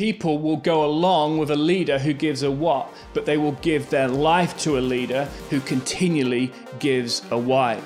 People will go along with a leader who gives a what, but they will give their life to a leader who continually gives a why.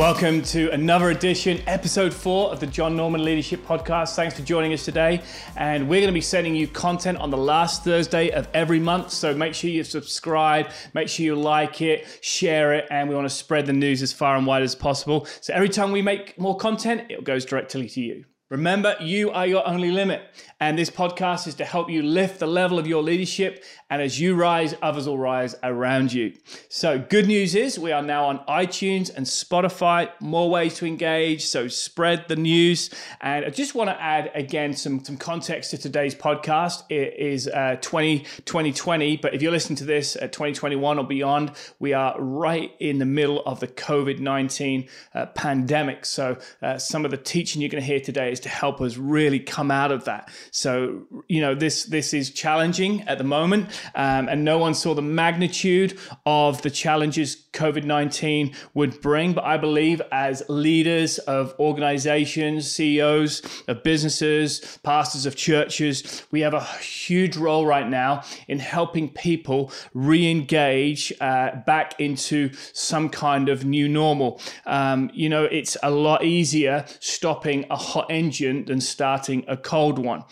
Welcome to another edition, episode four of the John Norman Leadership Podcast. Thanks for joining us today. And we're going to be sending you content on the last Thursday of every month. So make sure you subscribe, make sure you like it, share it, and we want to spread the news as far and wide as possible. So every time we make more content, it goes directly to you. Remember, you are your only limit. And this podcast is to help you lift the level of your leadership. And as you rise, others will rise around you. So, good news is we are now on iTunes and Spotify, more ways to engage. So, spread the news. And I just want to add again some, some context to today's podcast. It is uh, 20, 2020, but if you're listening to this at 2021 or beyond, we are right in the middle of the COVID 19 uh, pandemic. So, uh, some of the teaching you're going to hear today is to help us really come out of that. So, you know, this this is challenging at the moment, um, and no one saw the magnitude of the challenges COVID 19 would bring. But I believe as leaders of organizations, CEOs of businesses, pastors of churches, we have a huge role right now in helping people re engage uh, back into some kind of new normal. Um, you know, it's a lot easier stopping a hot engine than starting a cold one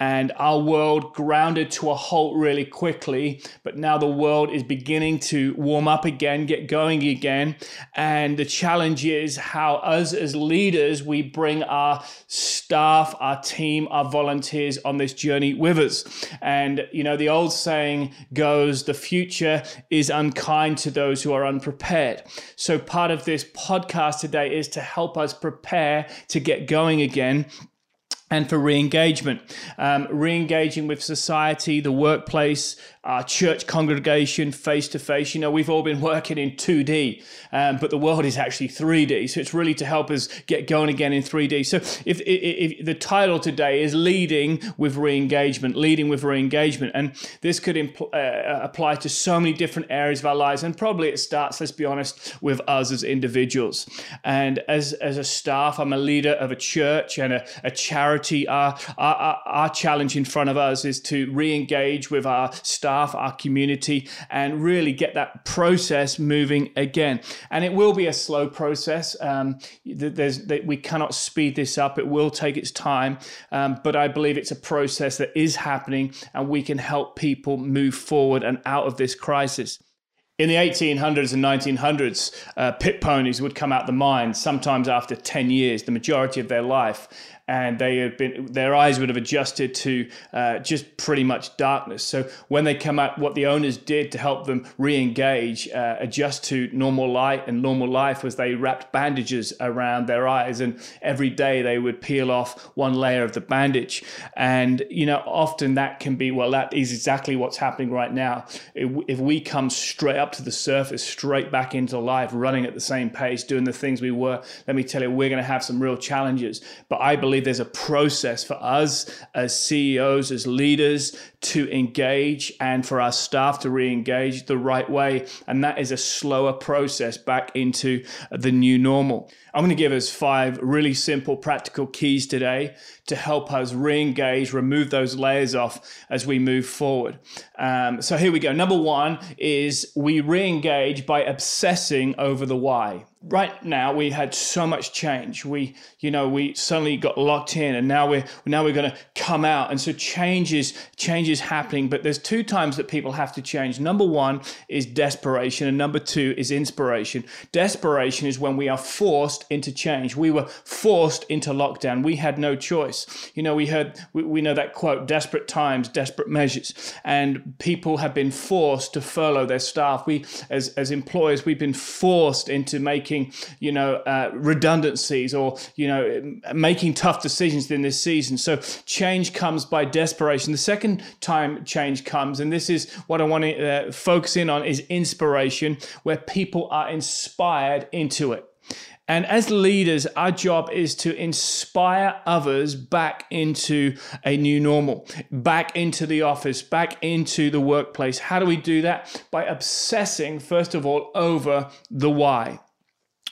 and our world grounded to a halt really quickly. But now the world is beginning to warm up again, get going again. And the challenge is how us as leaders, we bring our staff, our team, our volunteers on this journey with us. And, you know, the old saying goes, the future is unkind to those who are unprepared. So part of this podcast today is to help us prepare to get going again and for re engagement, um, re engaging with society, the workplace, our church congregation face to face. You know, we've all been working in 2D, um, but the world is actually 3D. So it's really to help us get going again in 3D. So if, if, if the title today is leading with re-engagement, leading with re-engagement, and this could impl- uh, apply to so many different areas of our lives. And probably it starts, let's be honest, with us as individuals. And as, as a staff, I'm a leader of a church and a, a charity. Our, our, our challenge in front of us is to re-engage with our staff staff, our community, and really get that process moving again. And it will be a slow process. Um, there's, we cannot speed this up. It will take its time, um, but I believe it's a process that is happening, and we can help people move forward and out of this crisis. In the 1800s and 1900s, uh, pit ponies would come out the mine sometimes after 10 years, the majority of their life and they had been their eyes would have adjusted to uh, just pretty much darkness. So when they come out, what the owners did to help them re-engage, uh, adjust to normal light and normal life was they wrapped bandages around their eyes, and every day they would peel off one layer of the bandage. And you know, often that can be well, that is exactly what's happening right now. If we come straight up to the surface, straight back into life, running at the same pace, doing the things we were, let me tell you, we're going to have some real challenges. But I believe believe there's a process for us as CEOs, as leaders to engage and for our staff to re engage the right way. And that is a slower process back into the new normal. I'm going to give us five really simple, practical keys today to help us re engage, remove those layers off as we move forward. Um, so here we go. Number one is we re engage by obsessing over the why right now we had so much change we you know we suddenly got locked in and now we're now we're going to come out and so change is change is happening but there's two times that people have to change number one is desperation and number two is inspiration desperation is when we are forced into change. We were forced into lockdown. We had no choice. You know, we heard, we, we know that quote, desperate times, desperate measures. And people have been forced to furlough their staff. We, as, as employers, we've been forced into making, you know, uh, redundancies or, you know, making tough decisions in this season. So change comes by desperation. The second time change comes, and this is what I want to uh, focus in on, is inspiration, where people are inspired into it. And as leaders, our job is to inspire others back into a new normal, back into the office, back into the workplace. How do we do that? By obsessing, first of all, over the why.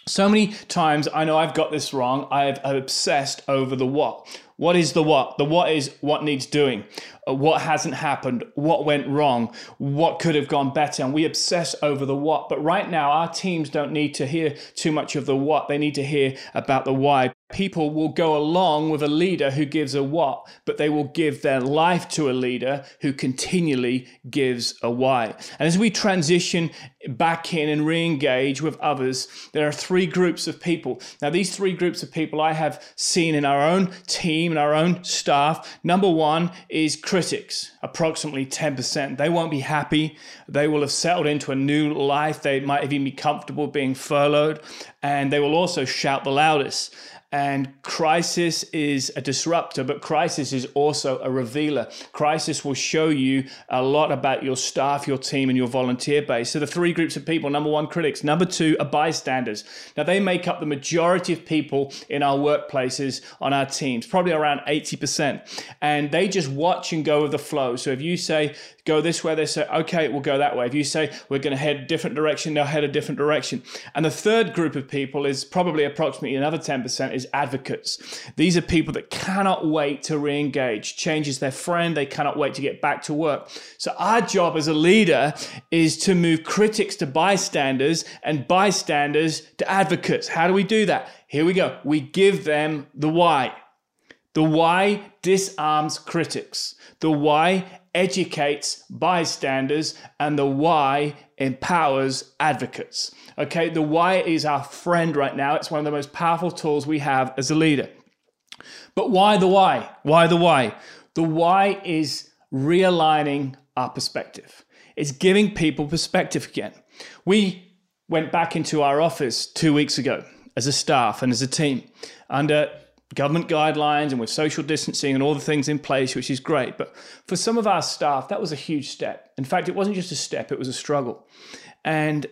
So many times I know I've got this wrong. I've obsessed over the what. What is the what? The what is what needs doing, uh, what hasn't happened, what went wrong, what could have gone better. And we obsess over the what. But right now, our teams don't need to hear too much of the what, they need to hear about the why people will go along with a leader who gives a what, but they will give their life to a leader who continually gives a why. And as we transition back in and re engage with others, there are three groups of people. Now, these three groups of people I have seen in our own team and our own staff. Number one is critics, approximately 10%. They won't be happy. They will have settled into a new life. They might even be comfortable being furloughed, and they will also shout the loudest. And crisis is a disruptor, but crisis is also a revealer. Crisis will show you a lot about your staff, your team, and your volunteer base. So, the three groups of people number one, critics. Number two are bystanders. Now, they make up the majority of people in our workplaces, on our teams, probably around 80%. And they just watch and go with the flow. So, if you say, go this way, they say, okay, we'll go that way. If you say, we're going to head a different direction, they'll head a different direction. And the third group of people is probably approximately another 10% is advocates. These are people that cannot wait to re engage. Change is their friend, they cannot wait to get back to work. So, our job as a leader is to move critics to bystanders and bystanders to advocates. How do we do that? Here we go. We give them the why. The why disarms critics. The why educates bystanders, and the why empowers advocates. Okay, the why is our friend right now. It's one of the most powerful tools we have as a leader. But why the why? Why the why? The why is realigning our perspective. It's giving people perspective again. We went back into our office two weeks ago as a staff and as a team under government guidelines and with social distancing and all the things in place, which is great. But for some of our staff, that was a huge step. In fact, it wasn't just a step, it was a struggle. And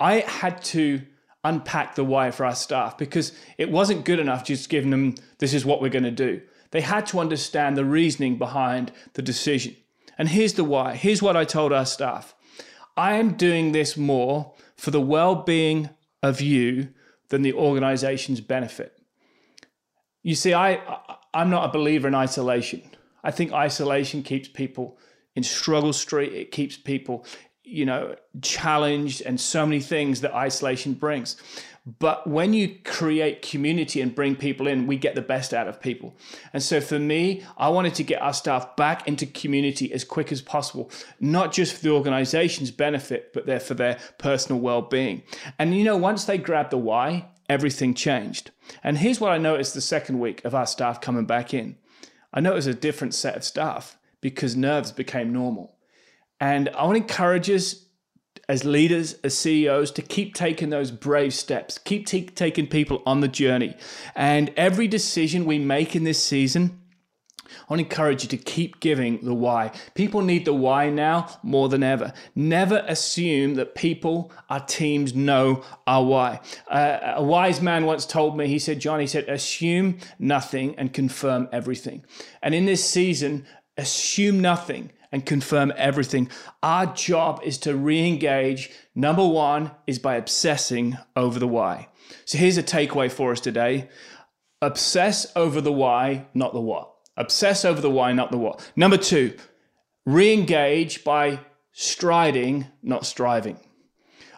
I had to unpack the why for our staff because it wasn't good enough just giving them, this is what we're going to do. They had to understand the reasoning behind the decision. And here's the why. Here's what I told our staff I am doing this more for the well being of you than the organization's benefit. You see, I, I'm not a believer in isolation. I think isolation keeps people in struggle street. It keeps people, you know, challenged and so many things that isolation brings. But when you create community and bring people in, we get the best out of people. And so for me, I wanted to get our staff back into community as quick as possible, not just for the organization's benefit, but there for their personal well being. And you know, once they grab the why, everything changed. And here's what I noticed the second week of our staff coming back in I noticed a different set of staff because nerves became normal. And I want to encourage us as leaders, as CEOs, to keep taking those brave steps, keep t- taking people on the journey. And every decision we make in this season, I want to encourage you to keep giving the why. People need the why now more than ever. Never assume that people, our teams, know our why. Uh, a wise man once told me, he said, John, he said, assume nothing and confirm everything. And in this season, assume nothing and confirm everything. Our job is to re engage. Number one is by obsessing over the why. So here's a takeaway for us today obsess over the why, not the what. Obsess over the why, not the what. Number two, re engage by striding, not striving.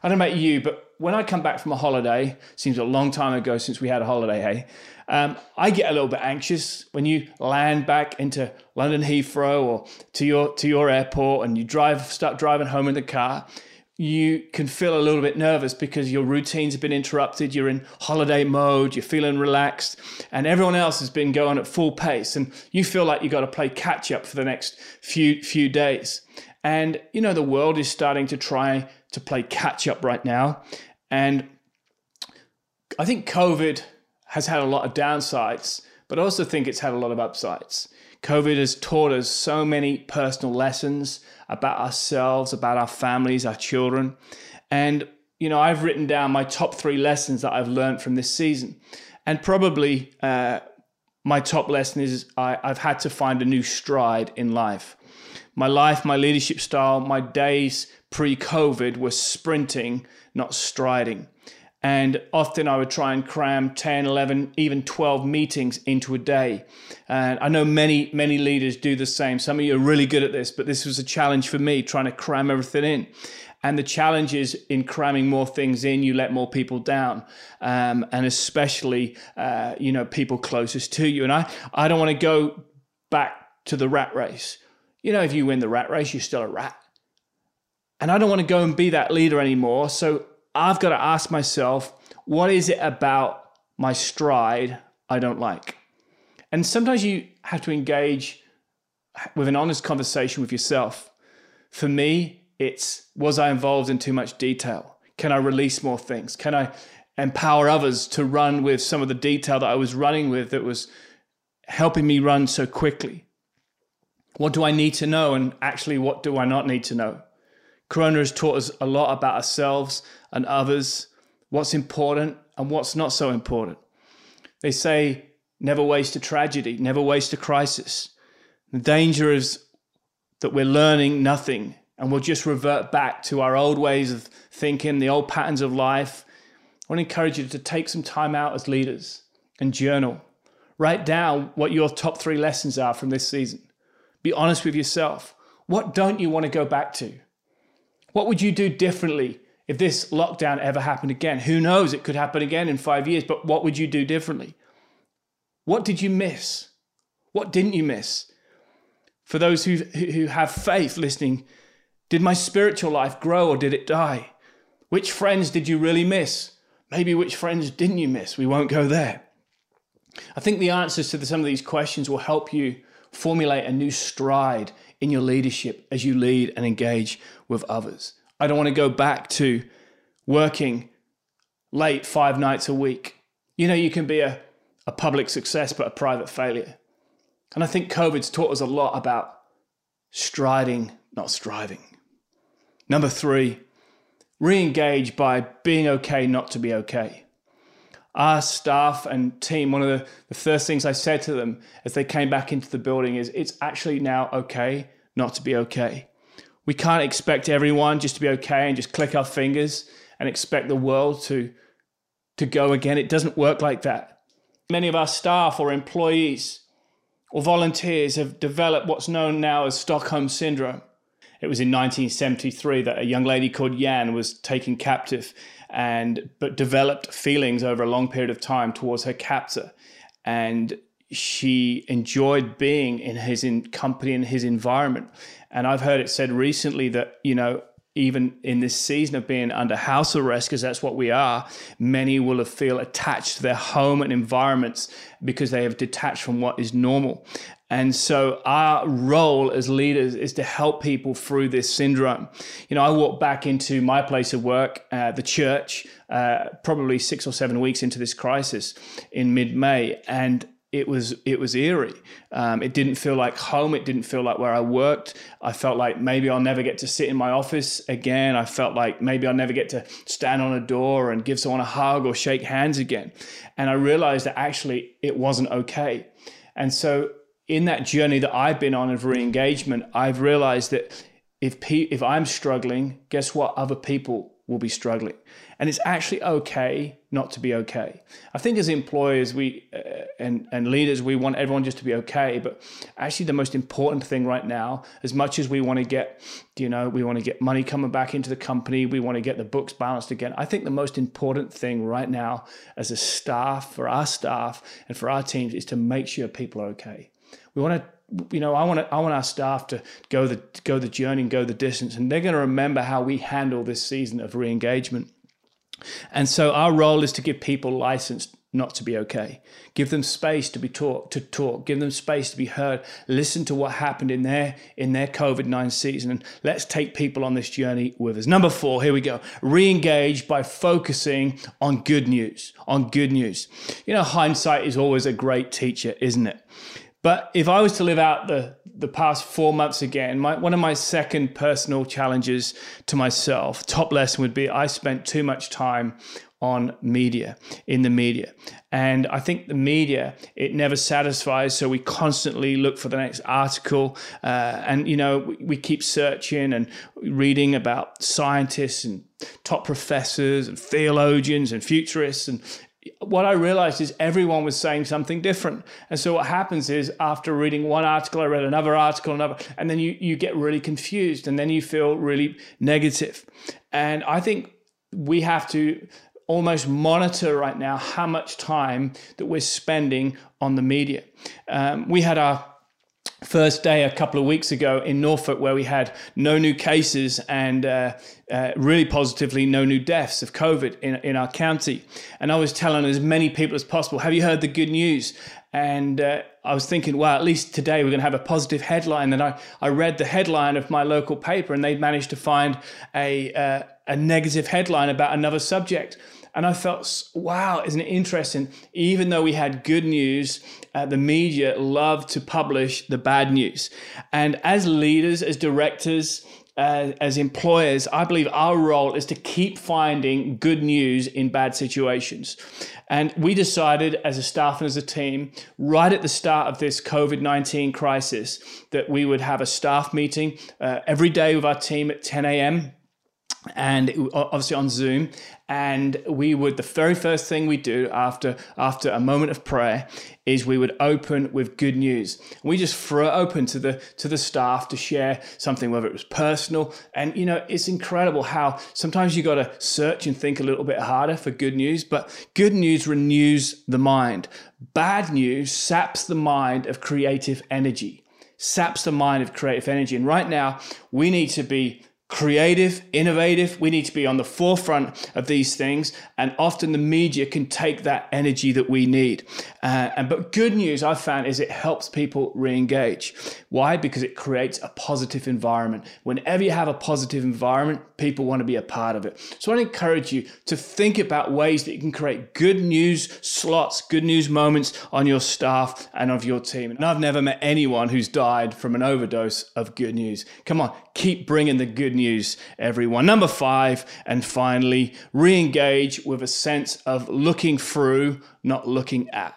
I don't know about you, but when I come back from a holiday, seems a long time ago since we had a holiday, hey, um, I get a little bit anxious when you land back into London Heathrow or to your to your airport and you drive start driving home in the car you can feel a little bit nervous because your routines have been interrupted. You're in holiday mode, you're feeling relaxed, and everyone else has been going at full pace, and you feel like you've got to play catch up for the next few few days. And you know the world is starting to try to play catch up right now, and I think COVID has had a lot of downsides, but I also think it's had a lot of upsides. COVID has taught us so many personal lessons about ourselves, about our families, our children. And you know, I've written down my top three lessons that I've learned from this season. And probably uh, my top lesson is I, I've had to find a new stride in life. My life, my leadership style, my days pre COVID were sprinting, not striding. And often I would try and cram 10, 11, even 12 meetings into a day. And I know many, many leaders do the same. Some of you are really good at this, but this was a challenge for me trying to cram everything in. And the challenge is in cramming more things in, you let more people down, um, and especially uh, you know people closest to you. And I I don't want to go back to the rat race. You know, if you win the rat race, you're still a rat. And I don't want to go and be that leader anymore. So I've got to ask myself, what is it about my stride I don't like? And sometimes you have to engage with an honest conversation with yourself. For me, it's was I involved in too much detail? Can I release more things? Can I empower others to run with some of the detail that I was running with that was helping me run so quickly? What do I need to know? And actually, what do I not need to know? Corona has taught us a lot about ourselves and others, what's important and what's not so important. They say, never waste a tragedy, never waste a crisis. The danger is that we're learning nothing and we'll just revert back to our old ways of thinking, the old patterns of life. I want to encourage you to take some time out as leaders and journal. Write down what your top three lessons are from this season. Be honest with yourself. What don't you want to go back to? What would you do differently if this lockdown ever happened again? Who knows? It could happen again in five years, but what would you do differently? What did you miss? What didn't you miss? For those who, who have faith listening, did my spiritual life grow or did it die? Which friends did you really miss? Maybe which friends didn't you miss? We won't go there. I think the answers to some of these questions will help you formulate a new stride in your leadership as you lead and engage with others. I don't want to go back to working late five nights a week. You know, you can be a, a public success but a private failure. And I think COVID's taught us a lot about striding, not striving. Number three, re engage by being okay not to be okay our staff and team, one of the, the first things I said to them as they came back into the building is it's actually now okay not to be okay. We can't expect everyone just to be okay and just click our fingers and expect the world to, to go again. It doesn't work like that. Many of our staff or employees or volunteers have developed what's known now as Stockholm Syndrome. It was in 1973 that a young lady called Jan was taken captive and but developed feelings over a long period of time towards her captor and she enjoyed being in his in company and his environment and i've heard it said recently that you know even in this season of being under house arrest, because that's what we are, many will feel attached to their home and environments because they have detached from what is normal. And so our role as leaders is to help people through this syndrome. You know, I walked back into my place of work, uh, the church, uh, probably six or seven weeks into this crisis in mid-May, and it was it was eerie. Um, it didn't feel like home. It didn't feel like where I worked. I felt like maybe I'll never get to sit in my office again. I felt like maybe I'll never get to stand on a door and give someone a hug or shake hands again. And I realized that actually it wasn't okay. And so in that journey that I've been on of re-engagement, I've realized that if pe- if I'm struggling, guess what? Other people will be struggling. And it's actually okay not to be okay. I think as employers we uh, and and leaders we want everyone just to be okay, but actually the most important thing right now as much as we want to get you know, we want to get money coming back into the company, we want to get the books balanced again. I think the most important thing right now as a staff for our staff and for our teams is to make sure people are okay. We want to you know, I want to, I want our staff to go the go the journey and go the distance, and they're going to remember how we handle this season of re-engagement. And so our role is to give people license not to be okay. Give them space to be taught to talk. Give them space to be heard. Listen to what happened in their in their COVID nine season, and let's take people on this journey with us. Number four, here we go. Re-engage by focusing on good news. On good news. You know, hindsight is always a great teacher, isn't it? But if I was to live out the, the past four months again, my, one of my second personal challenges to myself, top lesson would be I spent too much time on media, in the media. And I think the media, it never satisfies. So we constantly look for the next article. Uh, and, you know, we, we keep searching and reading about scientists and top professors and theologians and futurists. And what I realized is everyone was saying something different. And so what happens is after reading one article, I read another article, another, and then you, you get really confused and then you feel really negative. And I think we have to almost monitor right now how much time that we're spending on the media. Um, we had our first day a couple of weeks ago in Norfolk where we had no new cases and uh, uh, really positively no new deaths of COVID in, in our county. And I was telling as many people as possible, have you heard the good news? And uh, I was thinking, well, at least today we're going to have a positive headline. And I, I read the headline of my local paper and they'd managed to find a, uh, a negative headline about another subject. And I felt, wow, isn't it interesting? Even though we had good news, uh, the media loved to publish the bad news. And as leaders, as directors, uh, as employers, I believe our role is to keep finding good news in bad situations. And we decided as a staff and as a team, right at the start of this COVID 19 crisis, that we would have a staff meeting uh, every day with our team at 10 a.m and obviously on Zoom. And we would the very first thing we do after after a moment of prayer is we would open with good news. We just throw it open to the to the staff to share something, whether it was personal. And you know, it's incredible how sometimes you got to search and think a little bit harder for good news. But good news renews the mind. Bad news saps the mind of creative energy. Saps the mind of creative energy. And right now, we need to be creative, innovative. We need to be on the forefront of these things, and often the media can take that energy that we need. Uh, and but good news I've found is it helps people re-engage. Why? Because it creates a positive environment. Whenever you have a positive environment, people want to be a part of it. So I encourage you to think about ways that you can create good news slots, good news moments on your staff and of your team. And I've never met anyone who's died from an overdose of good news. Come on, keep bringing the good news, everyone. Number five, and finally, re engage with a sense of looking through, not looking at.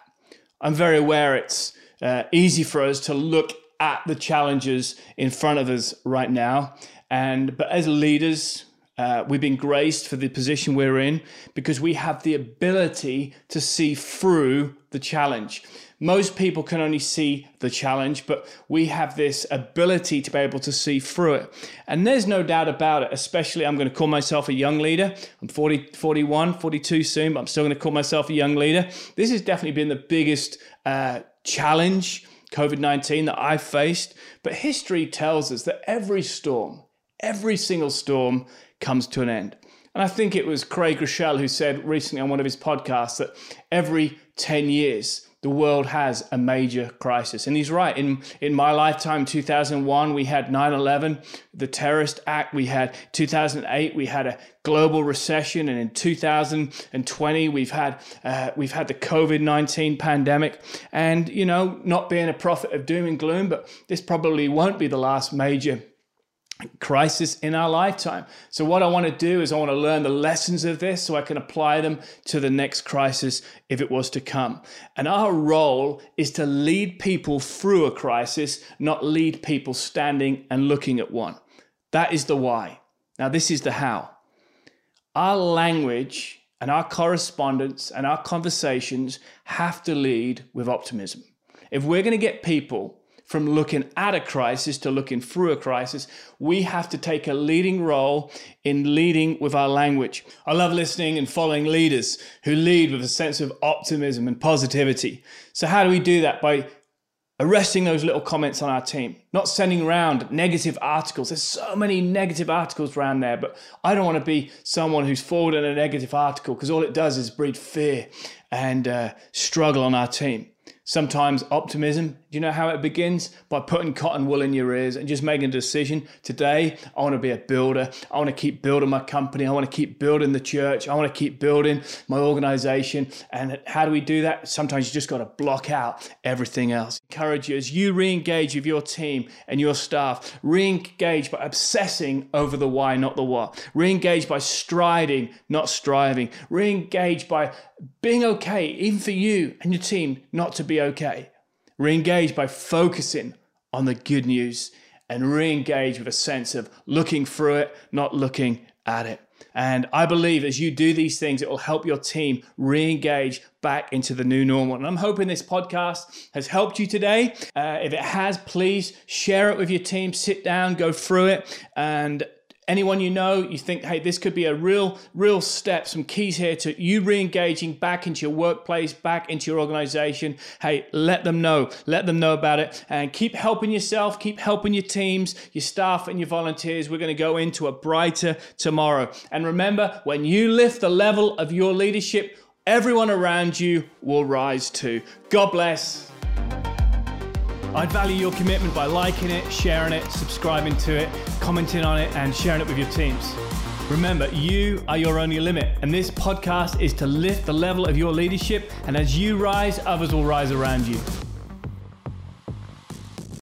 I'm very aware it's uh, easy for us to look at the challenges in front of us right now. And but as leaders, uh, we've been graced for the position we're in because we have the ability to see through the challenge. Most people can only see the challenge, but we have this ability to be able to see through it. And there's no doubt about it, especially I'm going to call myself a young leader. I'm 40, 41, 42 soon, but I'm still going to call myself a young leader. This has definitely been the biggest uh, challenge, COVID 19, that I've faced. But history tells us that every storm, every single storm comes to an end. And I think it was Craig Groeschel who said recently on one of his podcasts that every 10 years, the world has a major crisis. And he's right. In, in my lifetime, 2001, we had 9 11, the terrorist act. We had 2008, we had a global recession. And in 2020, we've had, uh, we've had the COVID 19 pandemic. And, you know, not being a prophet of doom and gloom, but this probably won't be the last major crisis in our lifetime. So, what I want to do is I want to learn the lessons of this so I can apply them to the next crisis if it was to come. And our role is to lead people through a crisis, not lead people standing and looking at one. That is the why. Now, this is the how. Our language and our correspondence and our conversations have to lead with optimism. If we're going to get people from looking at a crisis to looking through a crisis, we have to take a leading role in leading with our language. I love listening and following leaders who lead with a sense of optimism and positivity. So, how do we do that? By arresting those little comments on our team, not sending around negative articles. There's so many negative articles around there, but I don't want to be someone who's forwarding a negative article because all it does is breed fear and uh, struggle on our team. Sometimes optimism, do you know how it begins? By putting cotton wool in your ears and just making a decision. Today, I want to be a builder. I want to keep building my company. I want to keep building the church. I want to keep building my organization. And how do we do that? Sometimes you just got to block out everything else. Encourage you as you re engage with your team and your staff, re engage by obsessing over the why, not the what. Re engage by striding, not striving. Re engage by being okay, even for you and your team, not to be okay. Re engage by focusing on the good news and re engage with a sense of looking through it, not looking at it. And I believe as you do these things, it will help your team re engage back into the new normal. And I'm hoping this podcast has helped you today. Uh, if it has, please share it with your team, sit down, go through it, and anyone you know you think hey this could be a real real step some keys here to you re-engaging back into your workplace back into your organization. Hey let them know let them know about it. And keep helping yourself keep helping your teams your staff and your volunteers. We're going to go into a brighter tomorrow. And remember when you lift the level of your leadership everyone around you will rise too. God bless I'd value your commitment by liking it, sharing it, subscribing to it, commenting on it, and sharing it with your teams. Remember, you are your only limit, and this podcast is to lift the level of your leadership. And as you rise, others will rise around you.